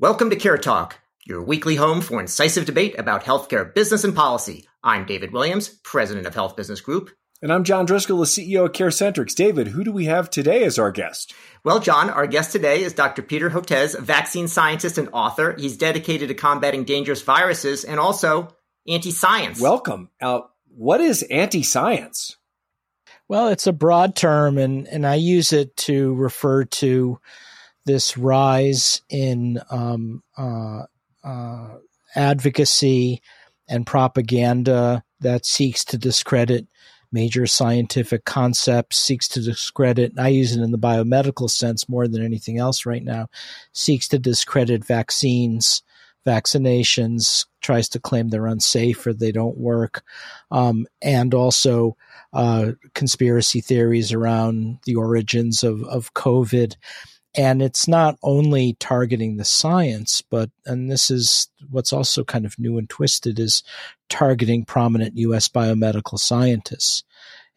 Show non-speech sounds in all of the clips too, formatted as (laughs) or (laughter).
Welcome to Care Talk, your weekly home for incisive debate about healthcare business and policy. I'm David Williams, president of Health Business Group. And I'm John Driscoll, the CEO of CareCentrix. David, who do we have today as our guest? Well, John, our guest today is Dr. Peter Hotez, vaccine scientist and author. He's dedicated to combating dangerous viruses and also anti science. Welcome. Uh, what is anti science? Well, it's a broad term, and, and I use it to refer to this rise in um, uh, uh, advocacy and propaganda that seeks to discredit major scientific concepts, seeks to discredit, and I use it in the biomedical sense more than anything else right now, seeks to discredit vaccines, vaccinations, tries to claim they're unsafe or they don't work, um, and also uh, conspiracy theories around the origins of, of COVID. And it's not only targeting the science, but, and this is what's also kind of new and twisted, is targeting prominent U.S. biomedical scientists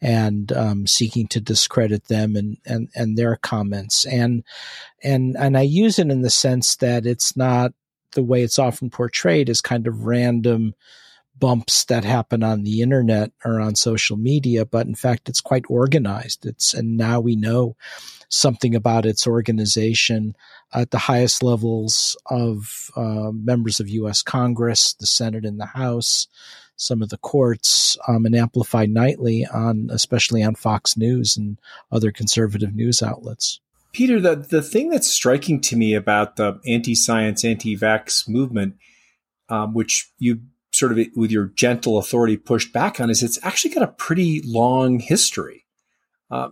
and um, seeking to discredit them and, and, and their comments. And, and, and I use it in the sense that it's not the way it's often portrayed as kind of random bumps that happen on the internet or on social media, but in fact, it's quite organized. It's, and now we know something about its organization at the highest levels of uh, members of U.S. Congress, the Senate and the House, some of the courts, um, and amplified nightly on, especially on Fox News and other conservative news outlets. Peter, the, the thing that's striking to me about the anti science, anti vax movement, um, which you sort of with your gentle authority pushed back on, is it's actually got a pretty long history. Uh,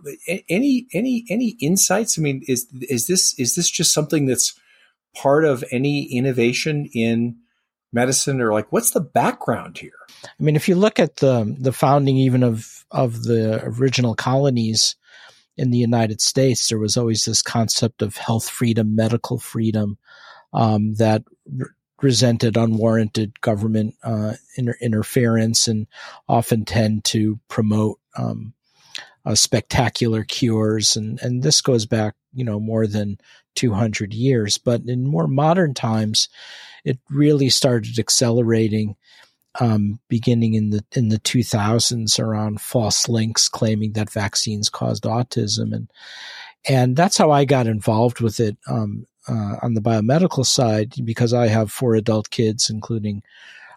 any any any insights? I mean, is is this is this just something that's part of any innovation in medicine, or like what's the background here? I mean, if you look at the the founding even of of the original colonies, in the United States, there was always this concept of health freedom, medical freedom, um, that resented unwarranted government uh, inter- interference and often tend to promote um, uh, spectacular cures. And, and this goes back, you know, more than 200 years. But in more modern times, it really started accelerating um, beginning in the in the 2000s around false links claiming that vaccines caused autism and and that's how I got involved with it um, uh, on the biomedical side because I have four adult kids, including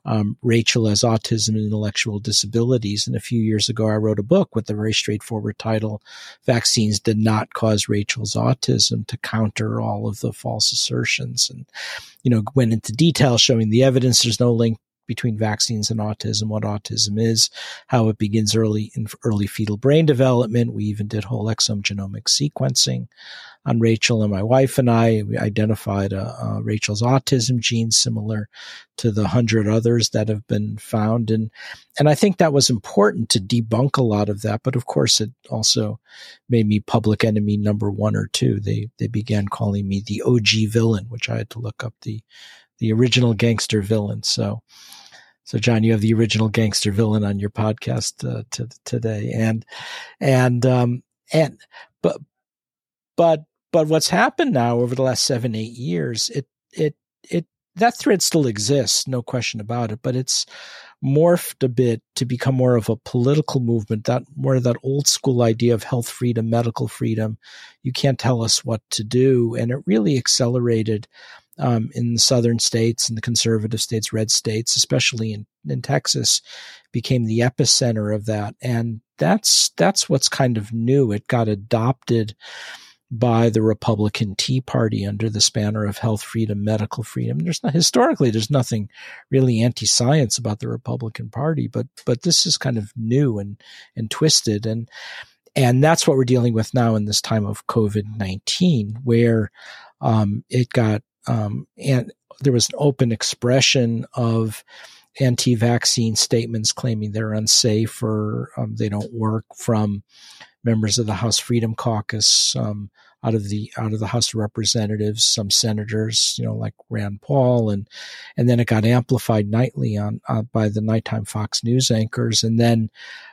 um, Rachel has autism and intellectual disabilities. And a few years ago, I wrote a book with a very straightforward title, Vaccines Did Not Cause Rachel's Autism to counter all of the false assertions. And, you know, went into detail showing the evidence. There's no link between vaccines and autism, what autism is, how it begins early in early fetal brain development. We even did whole exome genomic sequencing on Rachel and my wife and I. We identified a, a Rachel's autism gene similar to the hundred others that have been found. And, and I think that was important to debunk a lot of that. But of course, it also made me public enemy number one or two. They, they began calling me the OG villain, which I had to look up the, the original gangster villain. So, so John, you have the original gangster villain on your podcast uh, today, and and um, and but but but what's happened now over the last seven eight years, it it it that thread still exists, no question about it, but it's morphed a bit to become more of a political movement, that more of that old school idea of health freedom, medical freedom. You can't tell us what to do. And it really accelerated um, in the southern states and the conservative states, red states, especially in, in Texas, became the epicenter of that. And that's that's what's kind of new. It got adopted by the Republican Tea Party under the spanner of health freedom, medical freedom. There's not historically there's nothing really anti-science about the Republican Party, but but this is kind of new and and twisted and and that's what we're dealing with now in this time of COVID nineteen, where um, it got um, and there was an open expression of anti-vaccine statements claiming they're unsafe or um, they don't work from members of the House Freedom Caucus, um, out of the out of the House of Representatives, some senators, you know, like Rand Paul, and and then it got amplified nightly on uh, by the nighttime Fox News anchors, and then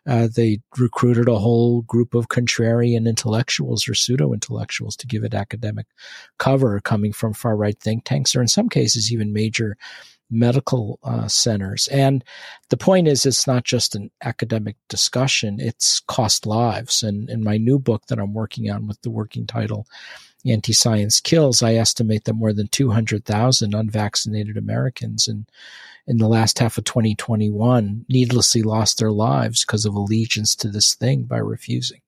uh, they recruited a whole group of contrarian intellectuals or pseudo intellectuals to give it academic cover, coming from far right think tanks, or in some cases even major medical uh, centers. And the point is, it's not just an academic discussion, it's cost lives. And in my new book that I'm working on with the working title, Anti Science Kills, I estimate that more than 200,000 unvaccinated Americans in, in the last half of 2021 needlessly lost their lives because of allegiance to this thing by refusing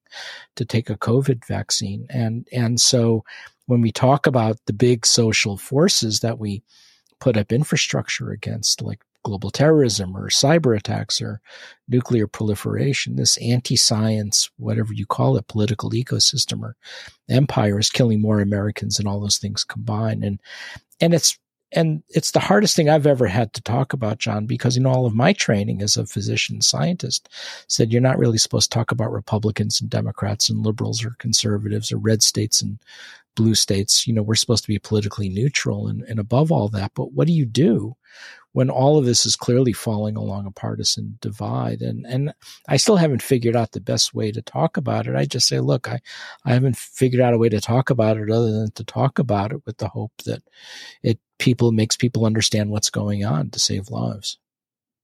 to take a COVID vaccine. And, and so when we talk about the big social forces that we put up infrastructure against, like global terrorism or cyber attacks or nuclear proliferation. This anti science, whatever you call it, political ecosystem or empire is killing more Americans than all those things combined. And, and it's, and it's the hardest thing I've ever had to talk about, John, because in all of my training as a physician scientist said you're not really supposed to talk about Republicans and Democrats and liberals or conservatives or red states and blue states, you know, we're supposed to be politically neutral and, and above all that. But what do you do when all of this is clearly falling along a partisan divide? And and I still haven't figured out the best way to talk about it. I just say, look, I, I haven't figured out a way to talk about it other than to talk about it with the hope that it people makes people understand what's going on to save lives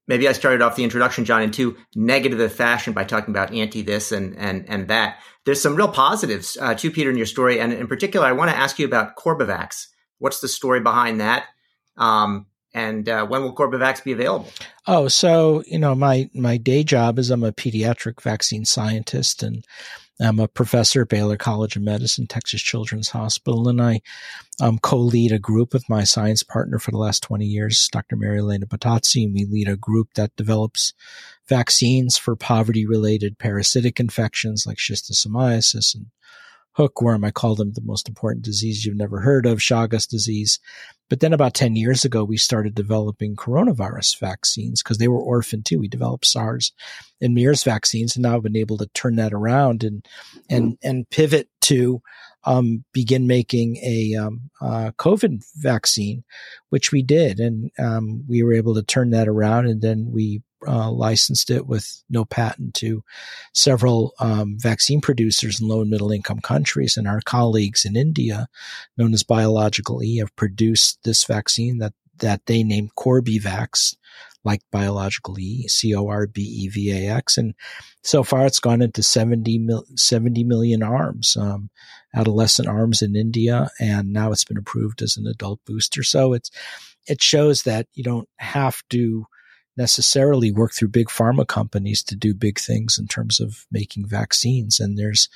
maybe I started off the introduction, John, in too negative a fashion by talking about anti this and and and that. There's some real positives uh, to Peter in your story, and in particular, I want to ask you about Corbevax. What's the story behind that? Um, and uh, when will Corbevax be available? Oh, so you know, my my day job is I'm a pediatric vaccine scientist, and I'm a professor at Baylor College of Medicine, Texas Children's Hospital, and I um, co-lead a group with my science partner for the last 20 years, Dr. Maria Elena and we lead a group that develops vaccines for poverty-related parasitic infections like schistosomiasis and hookworm. I call them the most important disease you've never heard of, Chagas disease. But then about 10 years ago, we started developing coronavirus vaccines because they were orphaned too. We developed SARS and MERS vaccines and now I've been able to turn that around and, and, and pivot to, um, begin making a, um, uh, COVID vaccine, which we did. And, um, we were able to turn that around and then we uh, licensed it with no patent to several um, vaccine producers in low and middle income countries. And our colleagues in India, known as Biological E, have produced this vaccine that, that they named Corbevax, like Biological E, C O R B E V A X. And so far it's gone into 70, mil, 70 million arms, um, adolescent arms in India. And now it's been approved as an adult booster. So it's, it shows that you don't have to necessarily work through big pharma companies to do big things in terms of making vaccines. And there's,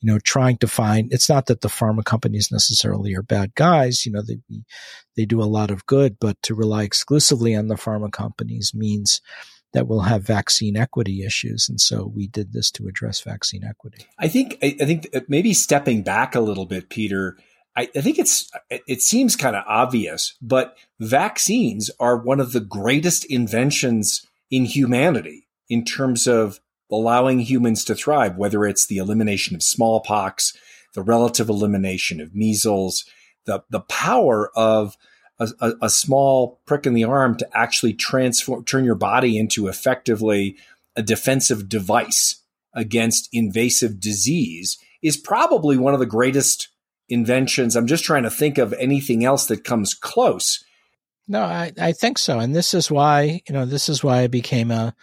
you know, trying to find, it's not that the pharma companies necessarily are bad guys. You know, they, they do a lot of good, but to rely exclusively on the pharma companies means that we'll have vaccine equity issues. And so we did this to address vaccine equity. I think, I think maybe stepping back a little bit, Peter, I, I think it's it seems kind of obvious, but vaccines are one of the greatest inventions in humanity in terms of allowing humans to thrive, whether it's the elimination of smallpox, the relative elimination of measles, the, the power of a, a, a, small prick in the arm to actually transform, turn your body into effectively a defensive device against invasive disease is probably one of the greatest inventions. I'm just trying to think of anything else that comes close. No, I, I think so. And this is why, you know, this is why I became a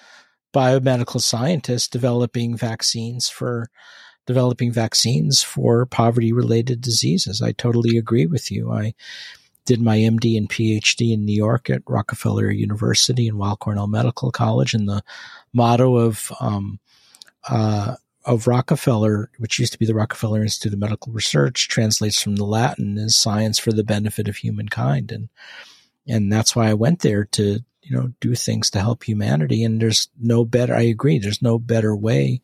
biomedical scientist developing vaccines for developing vaccines for poverty related diseases. I totally agree with you. I did my MD and PhD in New York at Rockefeller University and Weill Cornell Medical College. And the motto of um, uh, of Rockefeller, which used to be the Rockefeller Institute of Medical Research, translates from the Latin as science for the benefit of humankind. And, and that's why I went there to, you know, do things to help humanity. And there's no better, I agree, there's no better way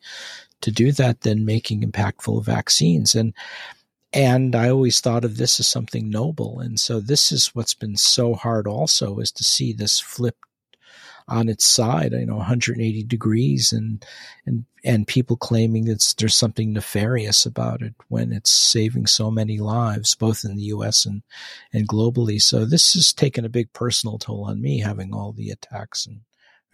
to do that than making impactful vaccines. And, and I always thought of this as something noble. And so this is what's been so hard also is to see this flip on its side, you know, 180 degrees and, and, and people claiming that there's something nefarious about it when it's saving so many lives, both in the U.S. and, and globally. So this has taken a big personal toll on me having all the attacks and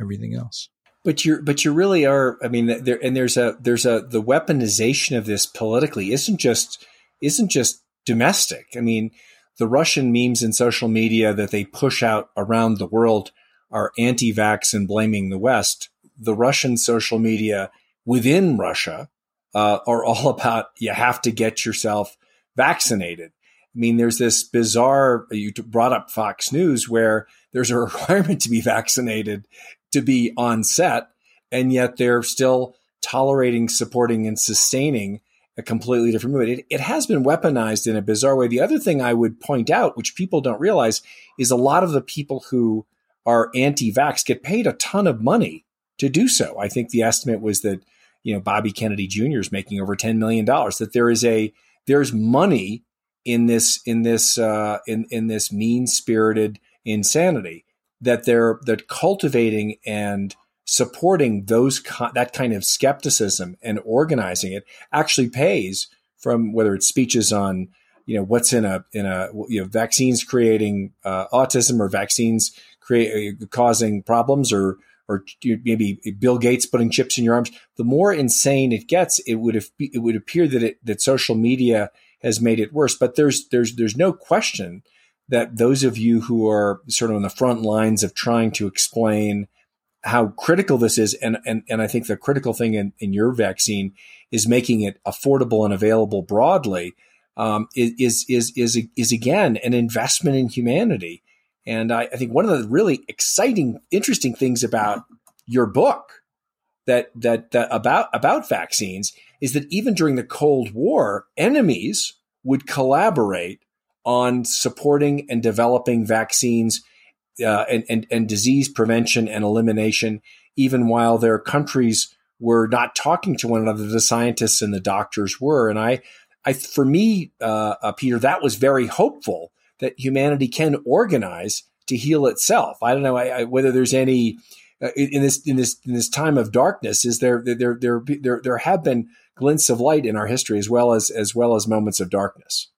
everything else. But you're, but you really are. I mean, there and there's a there's a the weaponization of this politically isn't just isn't just domestic. I mean, the Russian memes in social media that they push out around the world are anti-vax and blaming the West. The Russian social media within Russia uh, are all (laughs) about you have to get yourself vaccinated. I mean, there's this bizarre. You brought up Fox News where there's a (laughs) requirement to be vaccinated to be on set, and yet they're still tolerating, supporting, and sustaining a completely different movement. It, it, has been weaponized in a bizarre way. The other thing I would point out, which people don't realize, is a lot of the people who are anti-vax get paid a ton of money to do so. I think the estimate was that you know Bobby Kennedy Jr. is making over ten million dollars. That there is a there's money in this in this uh, in in this mean spirited insanity that they're that cultivating and supporting those that kind of skepticism and organizing it actually pays from whether it's speeches on you know what's in a in a you know vaccines creating uh, autism or vaccines create uh, causing problems or or maybe Bill Gates putting chips in your arms. The more insane it gets, it would have, it would appear that it, that social media has made it worse. But there's there's there's no question that those of you who are sort of on the front lines of trying to explain how critical this is, and and and I think the critical thing in, in your vaccine is making it affordable and available broadly. Um, is is is is again an investment in humanity, and I, I think one of the really exciting, interesting things about your book that, that that about about vaccines is that even during the Cold War, enemies would collaborate on supporting and developing vaccines uh, and, and, and disease prevention and elimination, even while their countries were not talking to one another. The scientists and the doctors were, and I, I for me, uh, uh, Peter, that was very hopeful that humanity can organize to heal itself. I don't know I, I, whether there's any uh, in this in this in this time of darkness. Is there there there there there have been glints of light in our history as well as as well as moments of darkness.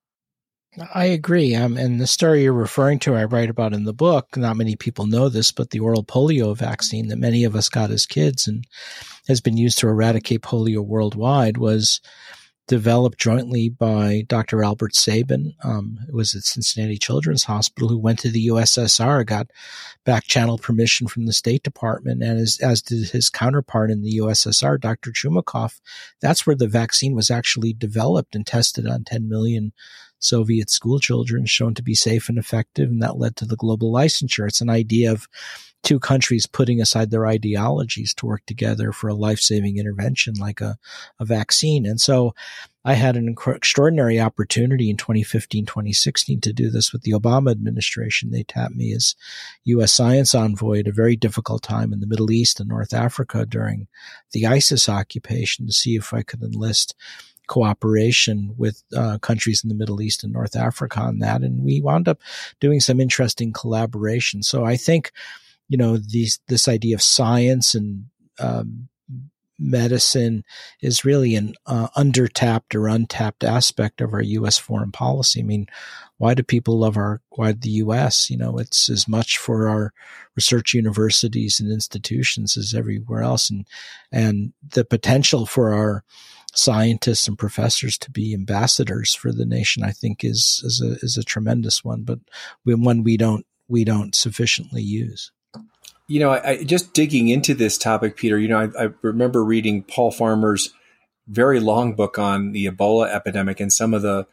I agree. Um, and the story you're referring to, I write about in the book. Not many people know this, but the oral polio vaccine that many of us got as kids and has been used to eradicate polio worldwide was developed jointly by Dr. Albert Sabin, um, who was at Cincinnati Children's Hospital, who went to the USSR, got back channel permission from the State Department, and as, as did his counterpart in the USSR, Dr. Chumakov. That's where the vaccine was actually developed and tested on 10 million Soviet school children, shown to be safe and effective, and that led to the global licensure. It's an idea of two countries putting aside their ideologies to work together for a life-saving intervention like a, a vaccine. And so I had an extraordinary opportunity in 2015, 2016 to do this with the Obama administration. They tapped me as U.S. science envoy at a very difficult time in the Middle East and North Africa during the ISIS occupation to see if I could enlist cooperation with uh, countries in the Middle East and North Africa on that. And we wound up doing some interesting collaboration. So I think you know these this idea of science and um, medicine is really an uh, undertapped or untapped aspect of our U.S. foreign policy. I mean, why do people love our why the U.S. You know, it's as much for our research universities and institutions as everywhere else, and and the potential for our scientists and professors to be ambassadors for the nation, I think, is is a is a tremendous one, but one we don't we don't sufficiently use. You know, I, I, just digging into this topic, Peter. You know, I, I, remember reading Paul Farmer's very long book on the Ebola epidemic and some of the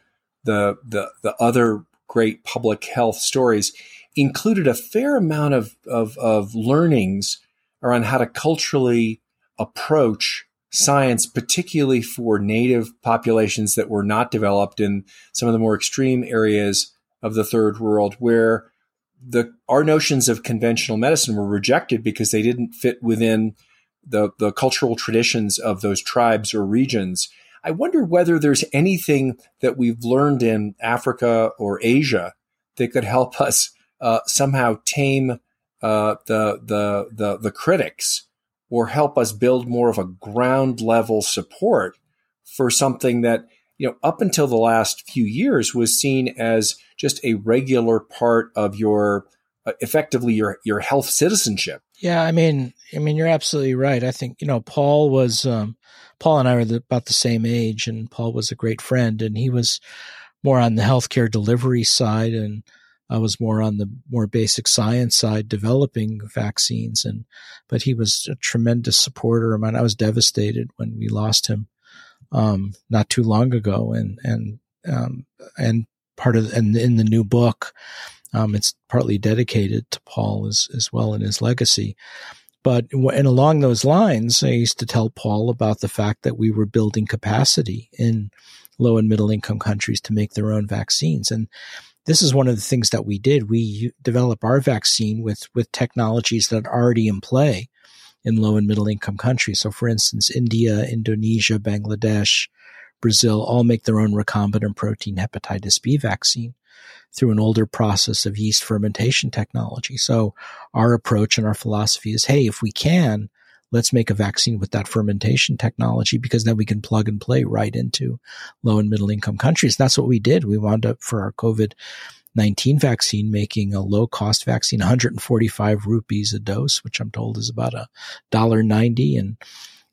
the the, the other great public health stories included a fair amount of, of, of learnings around how to culturally approach science, particularly for native populations that were not developed in some of the more extreme areas of the third world, where the our notions of conventional medicine were rejected because they didn't fit within the the cultural traditions of those tribes or regions. I wonder whether there's anything that we've learned in Africa or Asia that could help us uh, somehow tame uh, the the the the critics or help us build more of a ground level support for something that you know up until the last few years was seen as just a regular part of your uh, effectively your your health citizenship. Yeah i mean i mean you're absolutely right. I think you know paul was um, paul and i were the, about the same age and paul was a great friend and he was more on the healthcare delivery side and I was more on the more basic science side, developing vaccines, and but he was a tremendous supporter. I mean, I was devastated when we lost him um, not too long ago, and and um, and part of and in the new book, um, it's partly dedicated to Paul as as well and his legacy. But and along those lines, I used to tell Paul about the fact that we were building capacity in low and middle income countries to make their own vaccines, and this is one of the things that we did. We developed our vaccine with with technologies that are already in play in low and middle income countries. So, for instance, India, Indonesia, Bangladesh, Brazil all make their own recombinant protein hepatitis B vaccine through an older process of yeast fermentation technology. So, our approach and our philosophy is, hey, if we can, let's make a vaccine with that fermentation technology because then we can plug and play right into low and middle income countries. That's what we did. We wound up for our COVID 19 vaccine making a low cost vaccine, 145 rupees a dose, which I'm told is about a dollar 90 and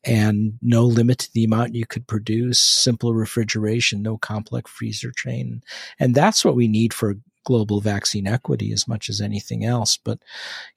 and no limit to the amount you could produce, simple refrigeration, no complex freezer chain. And that's what we need for global vaccine equity as much as anything else. But,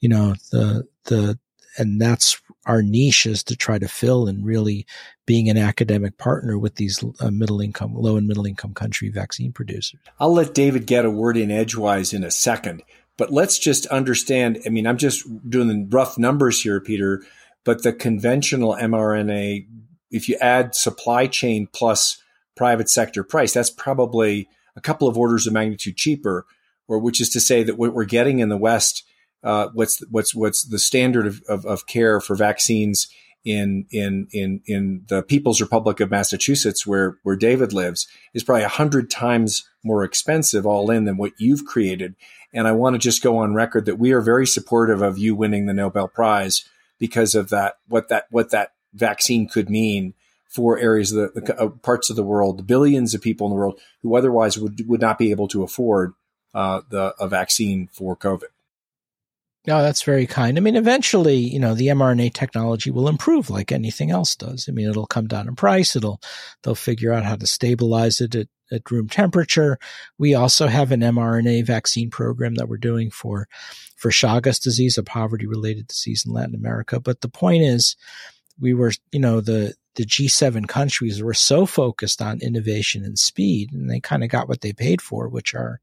you know, the, the, and that's our niche is to try to fill and really being an academic partner with these uh, middle income, low and middle income country vaccine producers. I'll let David get a word in edgewise in a second, but let's just understand. I mean, I'm just doing the rough numbers here, Peter, but the conventional mRNA, if you add supply chain plus private sector price, that's probably a couple of orders of magnitude cheaper, or which is to say that what we're getting in the West uh, what's what's what's the standard of, of, of, care for vaccines in in in in the People's Republic of Massachusetts, where where David lives, is probably a hundred times more expensive all in than what you've created. And I want to just go on record that we are very supportive of you winning the Nobel Prize because of that what that what that vaccine could mean for areas of the, uh, parts of the world, the billions of people in the world who otherwise would would not be able to afford uh, the a vaccine for COVID. No, that's very kind. I mean, eventually, you know, the mRNA technology will improve like anything else does. I mean, it'll come down in price. It'll, they'll figure out how to stabilize it at, at room temperature. We also have an mRNA vaccine program that we're doing for, for Chagas disease, a poverty related disease in Latin America. But the point is, we were, you know, the, the G7 countries were so focused on innovation and speed, and they kind of got what they paid for, which are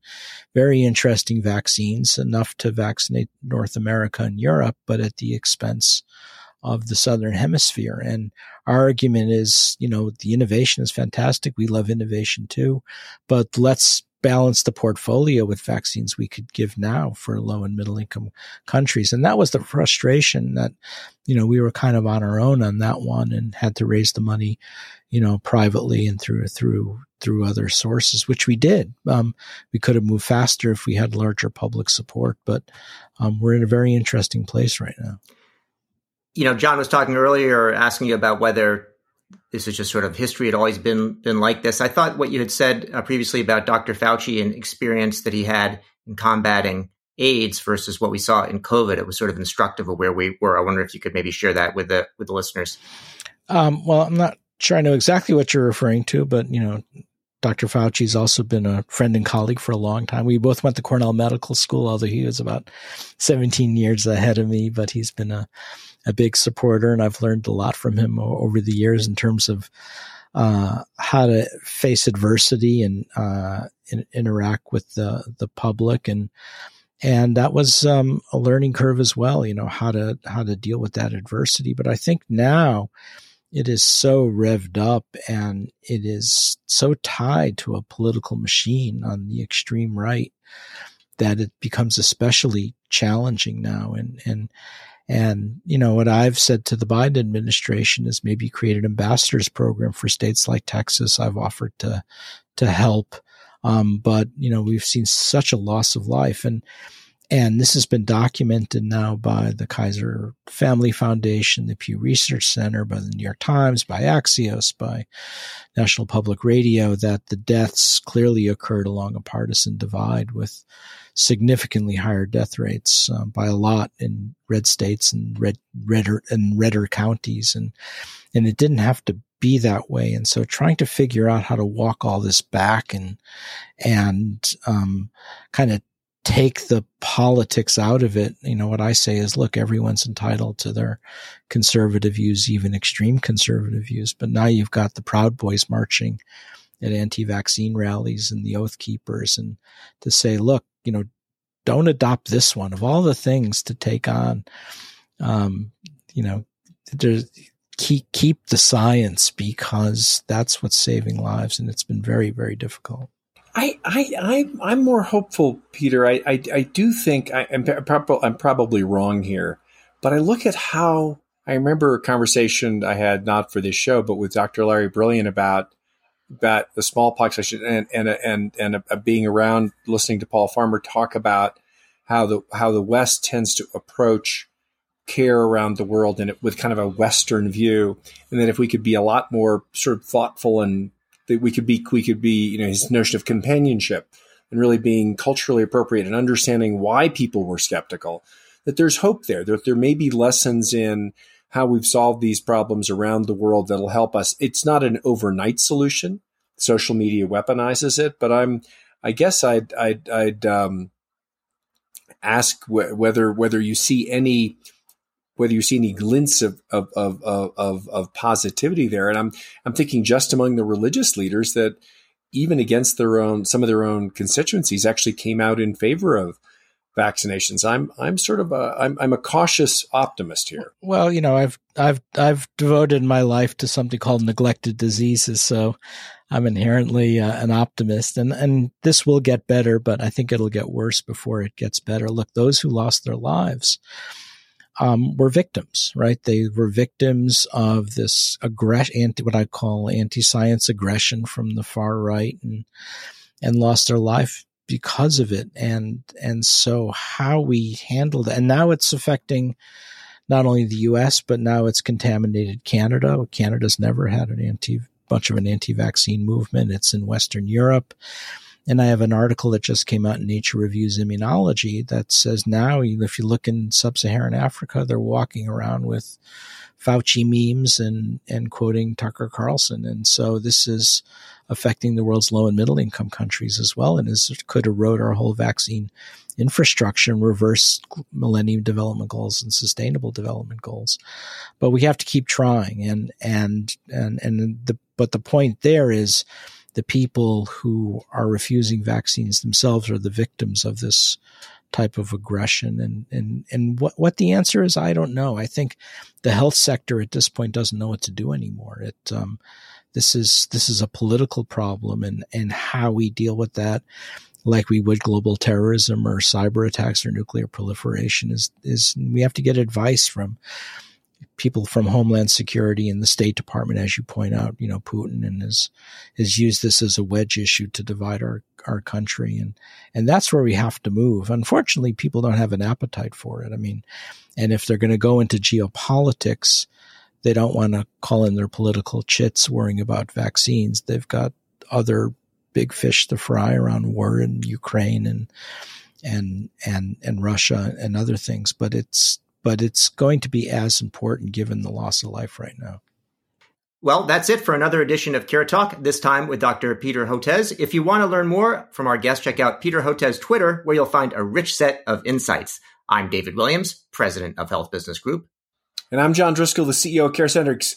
very interesting vaccines, enough to vaccinate North America and Europe, but at the expense of the Southern Hemisphere. And our argument is, you know, the innovation is fantastic. We love innovation too, but let's balance the portfolio with vaccines we could give now for low and middle income countries. And that was the frustration that, you know, we were kind of on our own on that one and had to raise the money, you know, privately and through, through, through other sources, which we did. Um, we could have moved faster if we had larger public support, but um, we're in a very interesting place right now. You know, John was talking earlier, asking you about whether this is just sort of history had always been been like this. I thought what you had said uh, previously about Dr. Fauci and experience that he had in combating AIDS versus what we saw in COVID, it was sort of instructive of where we were. I wonder if you could maybe share that with the with the listeners. Um, well, I'm not sure I know exactly what you're referring to, but you know, Dr. Fauci's also been a friend and colleague for a long time. We both went to Cornell Medical School, although he was about 17 years ahead of me, but he's been a a big supporter, and I've learned a lot from him over the years in terms of uh, how to face adversity and uh, in, interact with the the public, and and that was um, a learning curve as well. You know how to how to deal with that adversity. But I think now it is so revved up and it is so tied to a political machine on the extreme right that it becomes especially challenging now and and and, you know, what I've said to the Biden administration is maybe create an ambassadors program for states like Texas. I've offered to, to help. Um, but, you know, we've seen such a loss of life and, and this has been documented now by the Kaiser Family Foundation, the Pew Research Center, by the New York Times, by Axios, by National Public Radio, that the deaths clearly occurred along a partisan divide with significantly higher death rates um, by a lot in red states and red redder and redder counties, and and it didn't have to be that way. And so, trying to figure out how to walk all this back and and um, kind of take the politics out of it, you know, what I say is, look, everyone's entitled to their conservative views, even extreme conservative views. But now you've got the Proud Boys marching at anti-vaccine rallies and the Oath Keepers, and to say, look, you know, don't adopt this one of all the things to take on. Um, you know, keep keep the science because that's what's saving lives, and it's been very very difficult. I, I, I, am more hopeful, Peter. I, I, I do think I, am I'm probably wrong here, but I look at how I remember a conversation I had not for this show, but with Dr. Larry Brilliant about about the smallpox and and and and uh, being around listening to Paul Farmer talk about how the how the West tends to approach care around the world and it, with kind of a Western view, and that if we could be a lot more sort of thoughtful and that we could be we could be you know his notion of companionship and really being culturally appropriate and understanding why people were skeptical that there's hope there that there may be lessons in how we've solved these problems around the world that'll help us. It's not an overnight solution. Social media weaponizes it but i'm i guess i'd i'd, I'd um, ask wh- whether whether you see any whether you see any glints of, of, of, of, of positivity there. And I'm, I'm thinking just among the religious leaders that even against their own, some of their own constituencies actually came out in favor of vaccinations. I'm, I'm sort of a, I'm, I'm a cautious optimist here. Well, you know, I've, I've, I've devoted my life to something called neglected diseases. So I'm inherently uh, an optimist and, and this will get better, but I think it'll get worse before it gets better. Look, those who lost their lives, um, were victims, right? They were victims of this aggression, anti, what I call anti-science aggression from the far right, and and lost their life because of it. And and so how we handle that, and now it's affecting not only the U.S. but now it's contaminated Canada. Canada's never had an anti bunch of an anti-vaccine movement. It's in Western Europe. And I have an article that just came out in Nature Reviews Immunology that says now, if you look in sub-Saharan Africa, they're walking around with Fauci memes and and quoting Tucker Carlson, and so this is affecting the world's low and middle income countries as well, and is could erode our whole vaccine infrastructure and reverse Millennium Development Goals and Sustainable Development Goals. But we have to keep trying, and and and and the but the point there is the people who are refusing vaccines themselves are the victims of this type of aggression. And, and, and what, what the answer is, I don't know. I think the health sector at this point doesn't know what to do anymore. It, um, this is, this is a political problem and, and how we deal with that, like we would global terrorism or cyber attacks or nuclear proliferation is, is we have to get advice from, people from Homeland Security and the State Department, as you point out, you know, Putin and has has used this as a wedge issue to divide our our country, and and that's where we have to move. Unfortunately, people don't have an appetite for it. I mean, and if they're going to go into geopolitics, they don't want to call in their political chits worrying about vaccines. They've got other big fish to fry around war in Ukraine and and and and Russia and other things. But it's but it's going to be as important given the loss of life right now. Well, that's it for another edition of Care Talk, this time with Dr. Peter Hotez. If you want to learn more from our guest, check out Peter Hotez' Twitter, where you'll find a rich set of insights. I'm David Williams, president of Health Business Group. And I'm John Driscoll, the CEO of CareCentrix.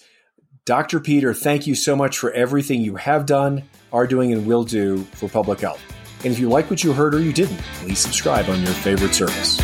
Dr. Peter, thank you so much for everything you have done, are doing, and will do for public health. And if you like what you heard or you didn't, please subscribe on your favorite service.